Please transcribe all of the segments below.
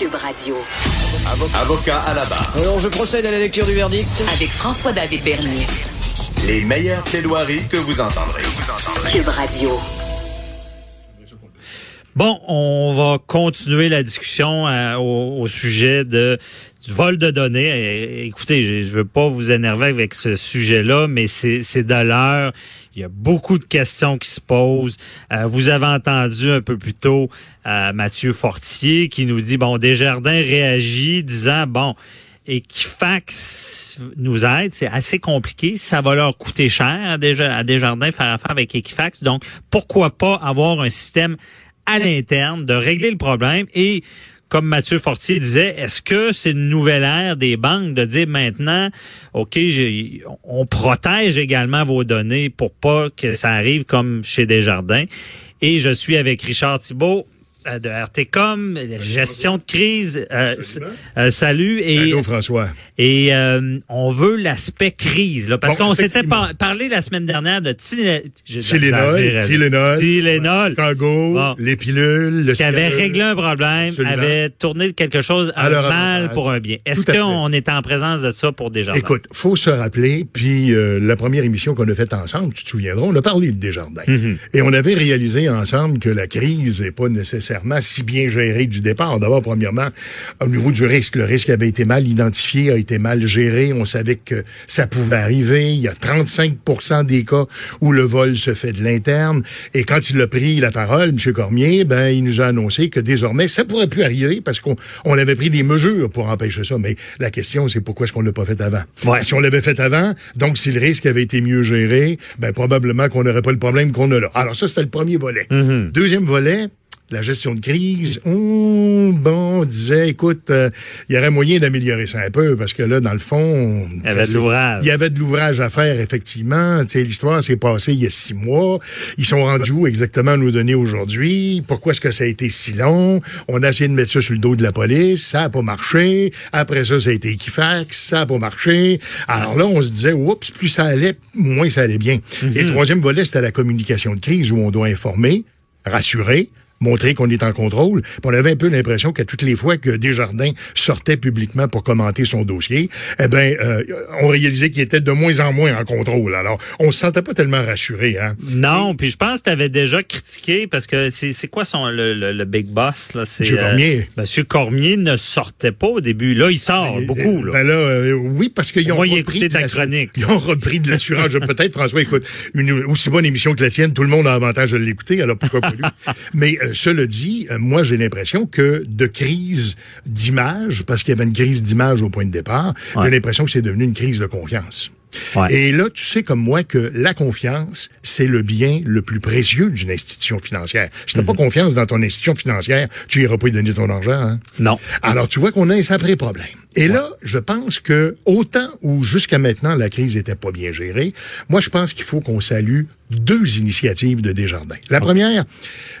Cube Radio. Avocat à la barre. Alors, je procède à la lecture du verdict. Avec François-David Bernier. Les meilleures plaidoiries que vous entendrez. Cube Radio. Bon, on va continuer la discussion euh, au, au, sujet de du vol de données. Et, écoutez, je, je veux pas vous énerver avec ce sujet-là, mais c'est de l'heure. Il y a beaucoup de questions qui se posent. Euh, vous avez entendu un peu plus tôt euh, Mathieu Fortier qui nous dit bon, Desjardins réagit disant bon. Equifax nous aide, c'est assez compliqué, ça va leur coûter cher à Desjardins faire affaire avec Equifax. Donc, pourquoi pas avoir un système à l'interne de régler le problème et comme Mathieu Fortier disait, est-ce que c'est une nouvelle ère des banques de dire maintenant, OK, on protège également vos données pour pas que ça arrive comme chez Desjardins? Et je suis avec Richard Thibault, de RTCOM, gestion de crise. Euh, euh, salut. Et, Allô, François. Et euh, on veut l'aspect crise, là, parce qu'on s'était par parlé la semaine dernière de Tylenol, Tylenol, Tylenol, bon. les pilules, le qui avait réglé un problème, Absolument. avait tourné quelque chose un mal pour un bien. Est-ce qu'on est en présence de ça pour Desjardins? Écoute, faut se rappeler, puis euh, la première émission qu'on a faite ensemble, tu te souviendras, on a parlé de Desjardins. Mm -hmm. Et on avait réalisé ensemble que la crise n'est pas nécessaire si bien géré du départ. D'abord, premièrement, au niveau du risque, le risque avait été mal identifié, a été mal géré. On savait que ça pouvait arriver. Il y a 35 des cas où le vol se fait de l'interne. Et quand il a pris la parole, M. Cormier, ben, il nous a annoncé que désormais, ça pourrait plus arriver parce qu'on on avait pris des mesures pour empêcher ça. Mais la question, c'est pourquoi est-ce qu'on l'a pas fait avant? Ouais. Si on l'avait fait avant, donc si le risque avait été mieux géré, ben, probablement qu'on n'aurait pas le problème qu'on a là. Alors ça, c'était le premier volet. Mm -hmm. Deuxième volet, la gestion de crise, on, bon, on disait, écoute, il euh, y aurait moyen d'améliorer ça un peu parce que là, dans le fond, il y avait de l'ouvrage. Il y avait de l'ouvrage à faire, effectivement. Tu sais, l'histoire s'est passée il y a six mois. Ils sont rendus où exactement à nous donner aujourd'hui? Pourquoi est-ce que ça a été si long? On a essayé de mettre ça sur le dos de la police. Ça n'a pas marché. Après ça, ça a été Equifax. Ça n'a pas marché. Alors là, on se disait, oups, plus ça allait, moins ça allait bien. Mm -hmm. Et le troisième volet, c'était la communication de crise où on doit informer, rassurer, montrer qu'on est en contrôle. Puis on avait un peu l'impression qu'à toutes les fois que Desjardins sortait publiquement pour commenter son dossier, eh ben, euh, on réalisait qu'il était de moins en moins en contrôle. Alors, on se sentait pas tellement rassuré. Hein? Non, puis je pense que tu avais déjà critiqué parce que c'est quoi son le, le, le, big boss là? Monsieur Cormier. Euh, Monsieur Cormier ne sortait pas au début. Là, il sort ben, beaucoup. Là. Ben là, euh, oui, parce qu'ils ont Moi, repris ta chronique. Ils ont repris de l'assurance. Peut-être, François, écoute, une aussi bonne émission que la tienne, tout le monde a avantage de l'écouter. Alors pourquoi pas lui? Mais cela dit, moi, j'ai l'impression que de crise d'image, parce qu'il y avait une crise d'image au point de départ, ouais. j'ai l'impression que c'est devenu une crise de confiance. Ouais. Et là, tu sais comme moi que la confiance, c'est le bien le plus précieux d'une institution financière. Si t'as mm -hmm. pas confiance dans ton institution financière, tu iras pas y donner ton argent. Hein? Non. Alors, tu vois qu'on a un sacré problème. Et ouais. là, je pense que autant où jusqu'à maintenant la crise était pas bien gérée, moi, je pense qu'il faut qu'on salue deux initiatives de Desjardins. La première,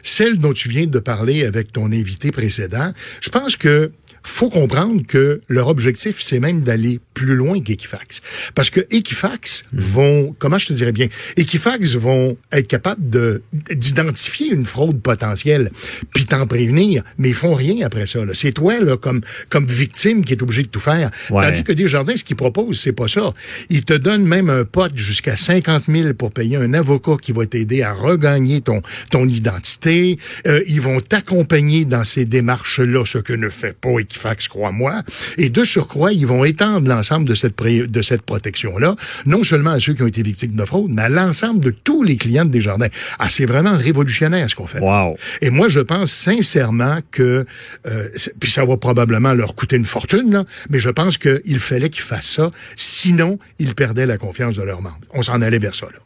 celle dont tu viens de parler avec ton invité précédent, je pense que faut comprendre que leur objectif, c'est même d'aller plus loin qu'Equifax. Parce que Equifax mmh. vont, comment je te dirais bien, Equifax vont être capables de d'identifier une fraude potentielle, puis t'en prévenir, mais ils font rien après ça. C'est toi, là, comme, comme victime, qui est obligé de tout faire. Ouais. Tandis que Desjardins, ce qu'ils proposent, c'est pas ça. Ils te donnent même un pote jusqu'à 50 000 pour payer un avocat qui va t'aider à regagner ton, ton identité. Euh, ils vont t'accompagner dans ces démarches-là, ce que ne fait pas Equifax, crois-moi. Et de surcroît, ils vont étendre l'ensemble de cette, de cette protection-là, non seulement à ceux qui ont été victimes de fraude, mais à l'ensemble de tous les clients de Desjardins. Ah, c'est vraiment révolutionnaire ce qu'on fait. Wow. Et moi, je pense sincèrement que, euh, puis ça va probablement leur coûter une fortune, là, mais je pense qu'il fallait qu'ils fassent ça, sinon ils perdaient la confiance de leurs membres. On s'en allait vers ça, là.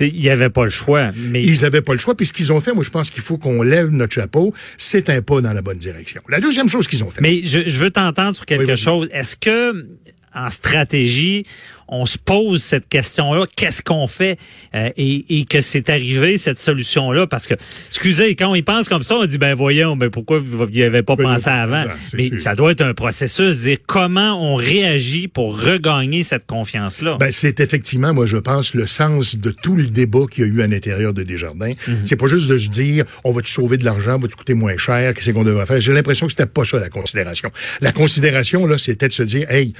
Il n'y avait pas le choix. Mais... Ils n'avaient pas le choix. Puis ce qu'ils ont fait, moi, je pense qu'il faut qu'on lève notre chapeau. C'est un pas dans la bonne direction. La deuxième chose qu'ils ont fait. Mais je, je veux t'entendre sur quelque oui, chose. Est-ce que, en stratégie, on se pose cette question-là, qu'est-ce qu'on fait euh, et, et, que c'est arrivé cette solution-là? Parce que excusez quand on y pense comme ça, on dit ben voyons, ben pourquoi vous n'y avez pas Ben, pensé non, avant ben, Mais sûr. ça doit être un processus, dire comment on réagit pour regagner cette confiance-là. Ben, c'est effectivement, moi, je pense, le sens de tout le débat qu'il y a eu à l'intérieur de Desjardins. Mhm. C'est pas juste de se dire, on va-tu sauver de l'argent, va-tu coûter moins cher, qu'est-ce qu'on devrait faire? J'ai l'impression que c'était pas ça, la considération. La considération, là, c'était de se dire, hey,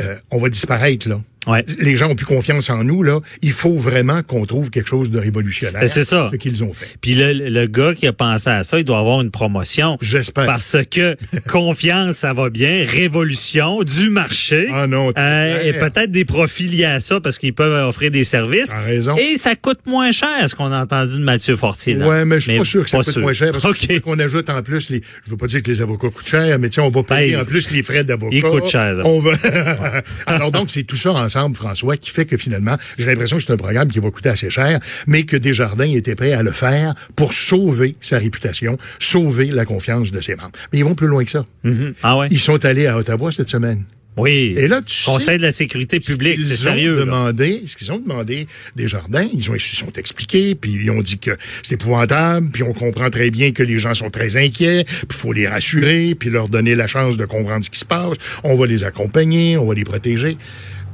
euh, on va disparaître, là. Ouais. Les gens ont plus confiance en nous, là. Il faut vraiment qu'on trouve quelque chose de révolutionnaire. Ben, c'est ça. Ce qu'ils ont fait. Puis le, le gars qui a pensé à ça, il doit avoir une promotion. J'espère. Parce que confiance, ça va bien. Révolution du marché. Ah non, Euh, et peut-être des profits liés à ça parce qu'ils peuvent offrir des services. T'as raison. Et ça coûte moins cher, ce qu'on a entendu de Mathieu Fortier. là. Ouais, mais je suis pas sûr que ça coûte sûr. moins cher parce qu'on ajoute en plus les. Je veux pas dire que les avocats coûtent cher, mais tiens, on va payer Ben, en plus les frais d'avocat. ils coûtent cher. On va. Alors donc c'est tout ça ensemble, François, qui fait que finalement, j'ai l'impression que c'est un programme qui va coûter assez cher, mais que Desjardins était prêt à le faire pour sauver sa réputation, sauver la confiance de ses membres. Mais ils vont plus loin que ça. Mhm. Ah ouais? Ils sont allés à Ottawa cette semaine. Oui. Et là, tu sais- Conseil de la sécurité publique, Ce c'est ont sérieux. là. demandé, ce qu'ils ont demandé des jardins, ils ont ils se sont expliqués, puis ils ont dit que c'est épouvantable, puis on comprend très bien que les gens sont très inquiets, puis il faut les rassurer, puis leur donner la chance de comprendre ce qui se passe. On va les accompagner, on va les protéger.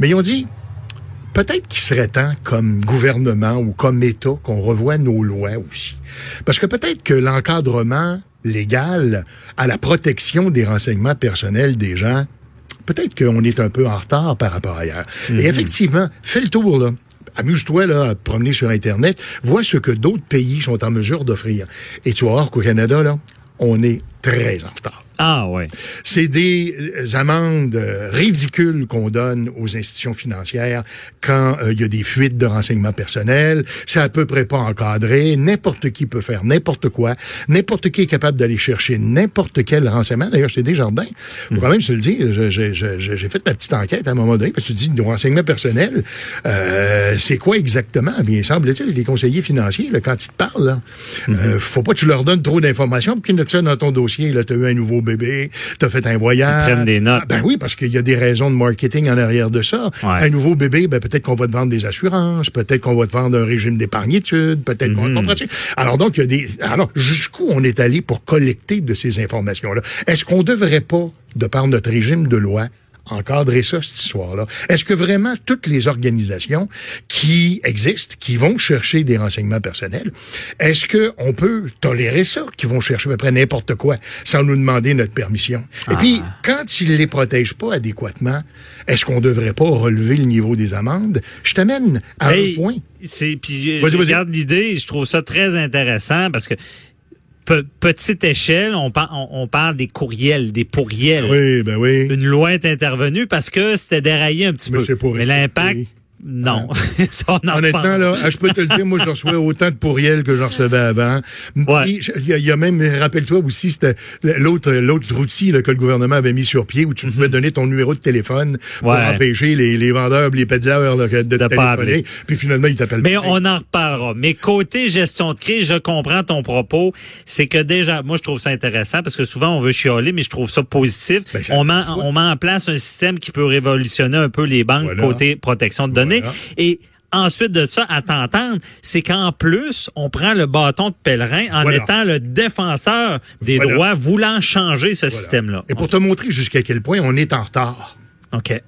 Mais ils ont dit, peut-être qu'il serait temps, comme gouvernement ou comme État, qu'on revoie nos lois aussi. Parce que peut-être que l'encadrement légal à la protection des renseignements personnels des gens, peut-être qu'on est un peu en retard par rapport à ailleurs. Et effectivement, fais le tour, là. Amuse-toi là, à te promener sur Internet, vois ce que d'autres pays sont en mesure d'offrir. Et tu vas voir qu'au Canada, là, on est très en retard. Ah ouais. C'est des euh, amendes euh, ridicules qu'on donne aux institutions financières quand euh, il y a des fuites de renseignements personnels. C'est à peu près pas encadré. N'importe qui peut faire n'importe quoi. N'importe qui est capable d'aller chercher n'importe quel renseignement. D'ailleurs, chez Desjardins, faut quand même se le dire, j'ai fait ma petite enquête à un moment donné, parce que tu dis, nos renseignements personnels, euh, c'est quoi exactement? Bien, semble-t-il, les conseillers financiers, là, quand ils te parlent, là, euh, faut pas que tu leur donnes trop d'informations pour qu'ils notent ça dans ton dossier. Là, t'as eu un nouveau bébé, t'as fait un voyage. Ils prennent des notes. Ah, ben oui, parce qu'il y a des raisons de marketing en arrière de ça. Ouais. Un nouveau bébé, ben peut-être qu'on va te vendre des assurances, peut-être qu'on va te vendre un régime d'épargnitude, peut-être qu'on Mhm. comprends-tu? Alors donc, il y a des. Alors, jusqu'où on est allé pour collecter de ces informations-là? Est-ce qu'on devrait pas, de par notre régime de loi, encadrer ça, cette histoire-là? Est-ce que vraiment toutes les organisations qui existent, qui vont chercher des renseignements personnels, est-ce qu'on peut tolérer ça, qui vont chercher à peu près n'importe quoi sans nous demander notre permission? Et puis, quand ils les protègent pas adéquatement, est-ce qu'on devrait pas relever le niveau des amendes? Je t'amène à un point. C'est puis je regarde l'idée, je trouve ça très intéressant parce que pe- petite échelle, on, par- on, on parle des courriels, des pourriels. Oui, ben oui. Une loi est intervenue parce que c'était déraillé un petit Mais peu. Mais l'impact, non. Ça, on en Honnêtement, parle. là, ah, je peux te le dire, moi, je reçois autant de pourriels que j'en recevais avant. Ouais. Il y, a- il y a même, rappelle-toi aussi, c'était l'autre, l'autre outil là, que le gouvernement avait mis sur pied où tu pouvais donner ton numéro de téléphone pour Mhm. Ouais. empêcher les, les vendeurs, les pédaleurs là, de, pas appeler. Puis finalement, ils t'appellent Mais pas. on en reparlera. Mais côté gestion de crise, je comprends ton propos. C'est que déjà, moi, je trouve ça intéressant parce que souvent, on veut chialer, mais je trouve ça positif. Ben, ça on, met, on met en place un système qui peut révolutionner un peu les banques Voilà. côté protection de données. Voilà. Et ensuite de ça, à t'entendre, c'est qu'en plus, on prend le bâton de pèlerin en Voilà. étant le défenseur des Voilà. droits, voulant changer ce système-là. Et pour te montrer jusqu'à quel point on est en retard. OK.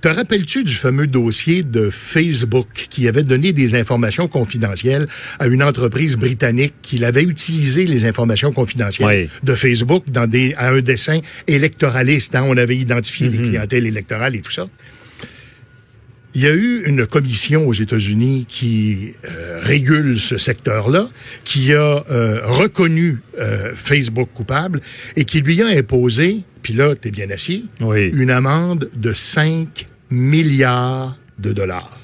Te rappelles-tu du fameux dossier de Facebook qui avait donné des informations confidentielles à une entreprise britannique qui avait utilisé les informations confidentielles Oui. de Facebook dans des, à un dessin électoraliste? hein? On avait identifié les clientèles électorales et tout ça. Il y a eu une commission aux États-Unis qui euh, régule ce secteur-là, qui a euh, reconnu euh, Facebook coupable et qui lui a imposé, puis là, t'es bien assis, Oui. une amende de 5 milliards de dollars.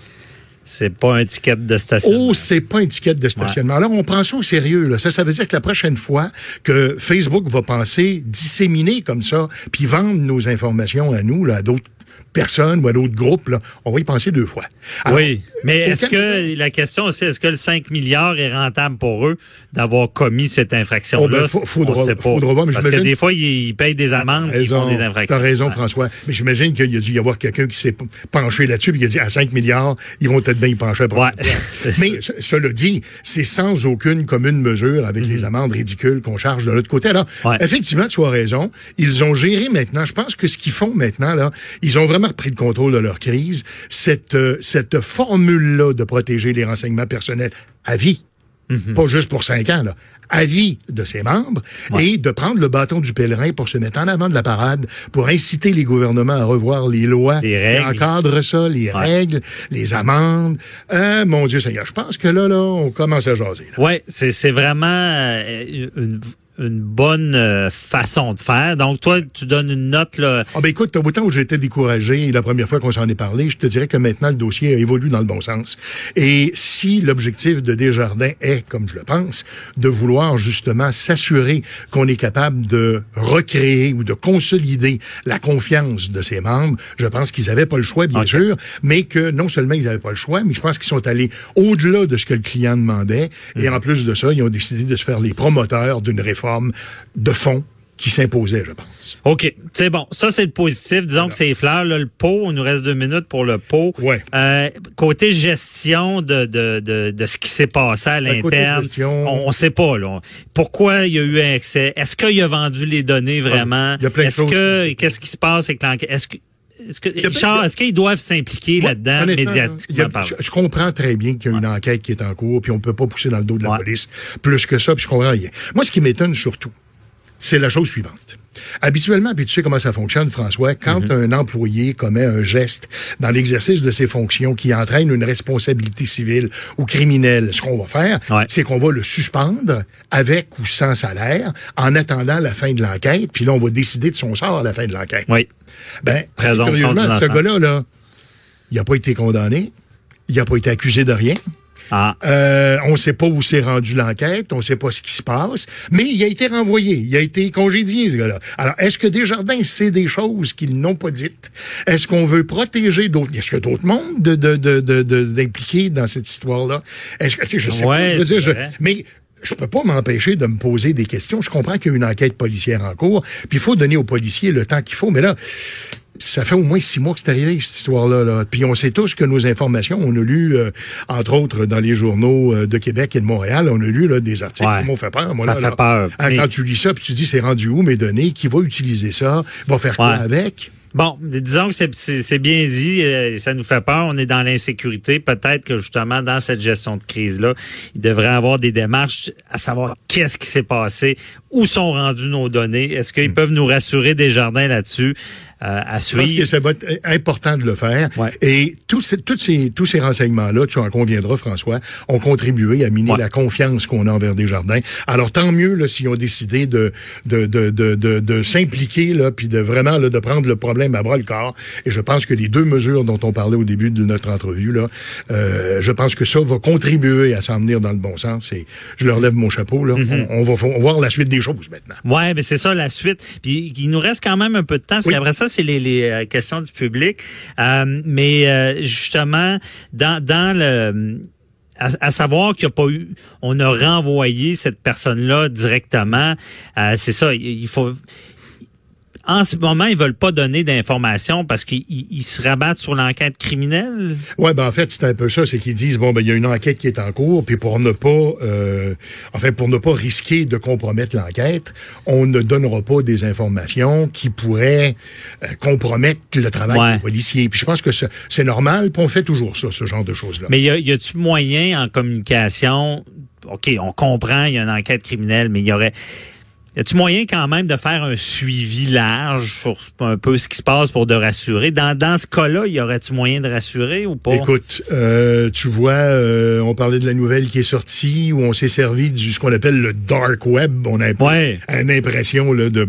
C'est pas un ticket de station. Oh, c'est pas une étiquette de stationnement. Alors, on prend ça au sérieux. Là. Ça, ça veut dire que la prochaine fois que Facebook va penser disséminer comme ça, puis vendre nos informations à nous, là, à d'autres personne ou à d'autres groupes, là, on va y penser deux fois. Alors, oui, mais est-ce que la question aussi, est-ce que le 5 milliards est rentable pour eux d'avoir commis cette infraction-là? Oh, ben, faudra- On sait pas. faudra voir, mais Parce que des fois, ils, ils payent des amendes qui font des infractions. T'as raison. François. Mais j'imagine qu'il y a dû y avoir quelqu'un qui s'est penché là-dessus et qui a dit à 5 milliards, ils vont peut-être bien y pencher après. Ouais, c'est Mais ce- cela dit, c'est sans aucune commune mesure avec les amendes ridicules qu'on charge de l'autre côté. Alors, Mhm. Ouais. effectivement, tu as raison. Ils ont géré maintenant. Je pense que ce qu'ils font maintenant, là, ils ont vraiment repris le contrôle de leur crise. Cette, euh, cette formule-là de protéger les renseignements personnels à vie. Mhm. Pas juste pour cinq ans, là. À vie de ses membres et de prendre le bâton du pèlerin pour se mettre en avant de la parade, pour inciter les gouvernements à revoir les lois Les qui règles. encadrent ça, les Ouais. règles, les amendes. Euh, mon Dieu Seigneur, je pense que là, là, on commence à jaser. Oui, c'est c'est vraiment euh, une, une bonne euh, façon de faire. Donc, toi, tu donnes une note, là. Ah ben écoute, autant où j'étais découragé la première fois qu'on s'en est parlé, je te dirais que maintenant le dossier a évolué dans le bon sens. Et si l'objectif de Desjardins est, comme je le pense, de vouloir justement s'assurer qu'on est capable de recréer ou de consolider la confiance de ses membres, je pense qu'ils n'avaient pas le choix, bien sûr, mais que non seulement ils n'avaient pas le choix, mais je pense qu'ils sont allés au-delà de ce que le client demandait. Et Mhm. en plus de ça, ils ont décidé de se faire les promoteurs d'une réforme de fond qui s'imposait, je pense. OK, c'est bon. Ça, c'est le positif. Disons que c'est fleur. Là, le pot, il nous reste deux minutes pour le pot. Ouais. Euh, côté gestion de, de, de, de ce qui s'est passé à Ben, l'interne, on ne sait pas. Là. Pourquoi il y a eu un excès? Est-ce qu'il a vendu les données vraiment? il y a plein de Est-ce que qu'est-ce qui se passe avec l'enquête? Est-ce que est-ce que, Richard, est-ce qu'ils doivent s'impliquer là-dedans a- médiatiquement je, je comprends très bien qu'il y a une enquête qui est en cours, puis on peut pas pousser dans le dos de la Ouais. police plus que ça, puis je comprends rien. Moi, ce qui m'étonne surtout, c'est la chose suivante. Habituellement, puis tu sais comment ça fonctionne, François, quand Mm-hmm. un employé commet un geste dans l'exercice de ses fonctions qui entraîne une responsabilité civile ou criminelle, ce qu'on va faire, Ouais. c'est qu'on va le suspendre avec ou sans salaire en attendant la fin de l'enquête, puis là, on va décider de son sort à la fin de l'enquête. Oui. Ben, curieusement, ce gars-là, là, il n'a pas été condamné, il n'a pas été accusé de rien. Ah. Euh, on ne sait pas où s'est rendu l'enquête, on ne sait pas ce qui se passe, mais il a été renvoyé, il a été congédié, ce gars-là. Alors, est-ce que Desjardins sait des choses qu'ils n'ont pas dites? Est-ce qu'on veut protéger d'autres? Est-ce a d'autres mondes de, de, de, de, dans cette histoire-là? Est-ce que, tu sais, je sais Ouais, pas, je veux dire, je- mais je peux pas m'empêcher de me poser des questions. Je comprends qu'il y a une enquête policière en cours, puis il faut donner aux policiers le temps qu'il faut, mais là, ça fait au moins six mois que c'est arrivé, cette histoire-là. Là. Puis on sait tous que nos informations, on a lu, euh, entre autres, dans les journaux euh, de Québec et de Montréal, on a lu là, des articles Ouais. qui m'ont fait peur. Moi, Ça là, fait là. peur. Mais- Quand tu lis ça, puis tu dis, c'est rendu où mes données? Qui va utiliser ça? Va faire quoi Ouais. avec? Bon, disons que c'est- bien dit, euh, ça nous fait peur, on est dans l'insécurité. Peut-être que justement, dans cette gestion de crise-là, il devrait y avoir des démarches à savoir qu'est-ce qui s'est passé, où sont rendues nos données, est-ce qu'ils peuvent nous rassurer des jardins là-dessus? Euh, à Je pense que suivre. ça va être important de le faire. Ouais. Et tous ces, tous ces, tous ces renseignements-là, tu en conviendras, François, ont contribué à miner Ouais. la confiance qu'on a envers Desjardins. Alors, tant mieux là, s'ils ont décidé de, de, de, de, de, de s'impliquer, là, puis de vraiment là, de prendre le problème à bras le corps. Et je pense que les deux mesures dont on parlait au début de notre entrevue, là, euh, je pense que ça va contribuer à s'en venir dans le bon sens. Et je leur lève mon chapeau. Là. Mm-hmm. on, on va voir la suite des choses maintenant. Ouais, mais c'est ça la suite. Puis il nous reste quand même un peu de temps parce Oui. qu'après ça c'est les, euh, questions du public. Euh, mais euh, justement dans dans le à, savoir qu'il n'y a pas eu, on a renvoyé cette personne-là directement. C'est ça, il faut. En ce moment, ils veulent pas donner d'informations parce qu'ils ils se rabattent sur l'enquête criminelle? Ouais, ben en fait, c'est un peu ça, c'est qu'ils disent bon ben il y a une enquête qui est en cours, puis pour ne pas euh, enfin pour ne pas risquer de compromettre l'enquête, on ne donnera pas des informations qui pourraient euh, compromettre le travail Ouais. des policiers. Puis je pense que c'est c'est normal, puis on fait toujours ça, ce genre de choses-là. Mais y a- y a-tu moyen en communication? OK, on comprend, il y a une enquête criminelle, mais il y aurait y a-tu moyen quand même de faire un suivi large sur un peu ce qui se passe pour de rassurer? Dans dans ce cas-là, y aurait-tu moyen de rassurer ou pas? Écoute, euh, tu vois, euh, on parlait de la nouvelle qui est sortie, où on s'est servi du ce qu'on appelle le dark web. On a Ouais. une impression là, de, de.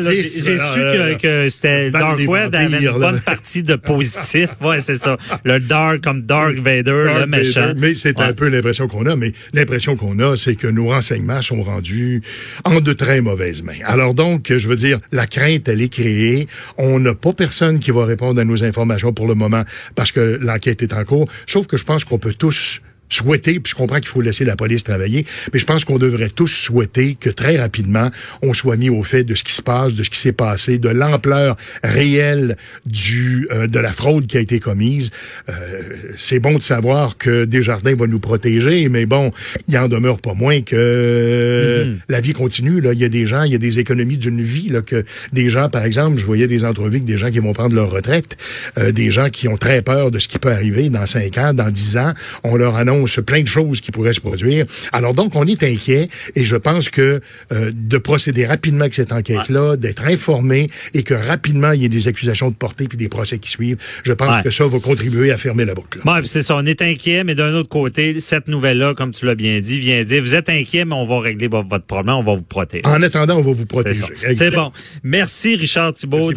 J'ai su euh, que, que c'était le Dark Web avait vampires, une là. bonne partie de positif. Ouais, c'est ça. Le Dark comme Dark Vader, Darth le méchant. Vader. Mais c'est Ouais. un peu l'impression qu'on a. Mais l'impression qu'on a, c'est que nos renseignements sont rendus en de très mauvaises mains. Alors donc, je veux dire, la crainte, elle est créée. On n'a pas personne qui va répondre à nos informations pour le moment parce que l'enquête est en cours. Sauf que je pense qu'on peut tous souhaiter, puis je comprends qu'il faut laisser la police travailler, mais je pense qu'on devrait tous souhaiter que très rapidement, on soit mis au fait de ce qui se passe, de ce qui s'est passé, de l'ampleur réelle du euh, de la fraude qui a été commise. Euh, c'est bon de savoir que Desjardins va nous protéger, mais bon, il en demeure pas moins que Mhm. la vie continue. Là, il y a des gens, il y a des économies d'une vie là que des gens, par exemple, je voyais des entrevues avec des gens qui vont prendre leur retraite, euh, des gens qui ont très peur de ce qui peut arriver dans cinq ans, dans dix ans. On leur annonce plein de choses qui pourraient se produire. Alors donc, on est inquiet et je pense que euh, de procéder rapidement avec cette enquête-là, d'être informé et que rapidement il y ait des accusations de portée puis des procès qui suivent, je pense Ouais. que ça va contribuer à fermer la boucle. Puis c'est ça, on est inquiet, mais d'un autre côté, cette nouvelle-là, comme tu l'as bien dit, vient dire, vous êtes inquiet, mais on va régler vo- votre problème, on va vous protéger. En attendant, on va vous protéger. C'est bon. Merci, Richard Thibault.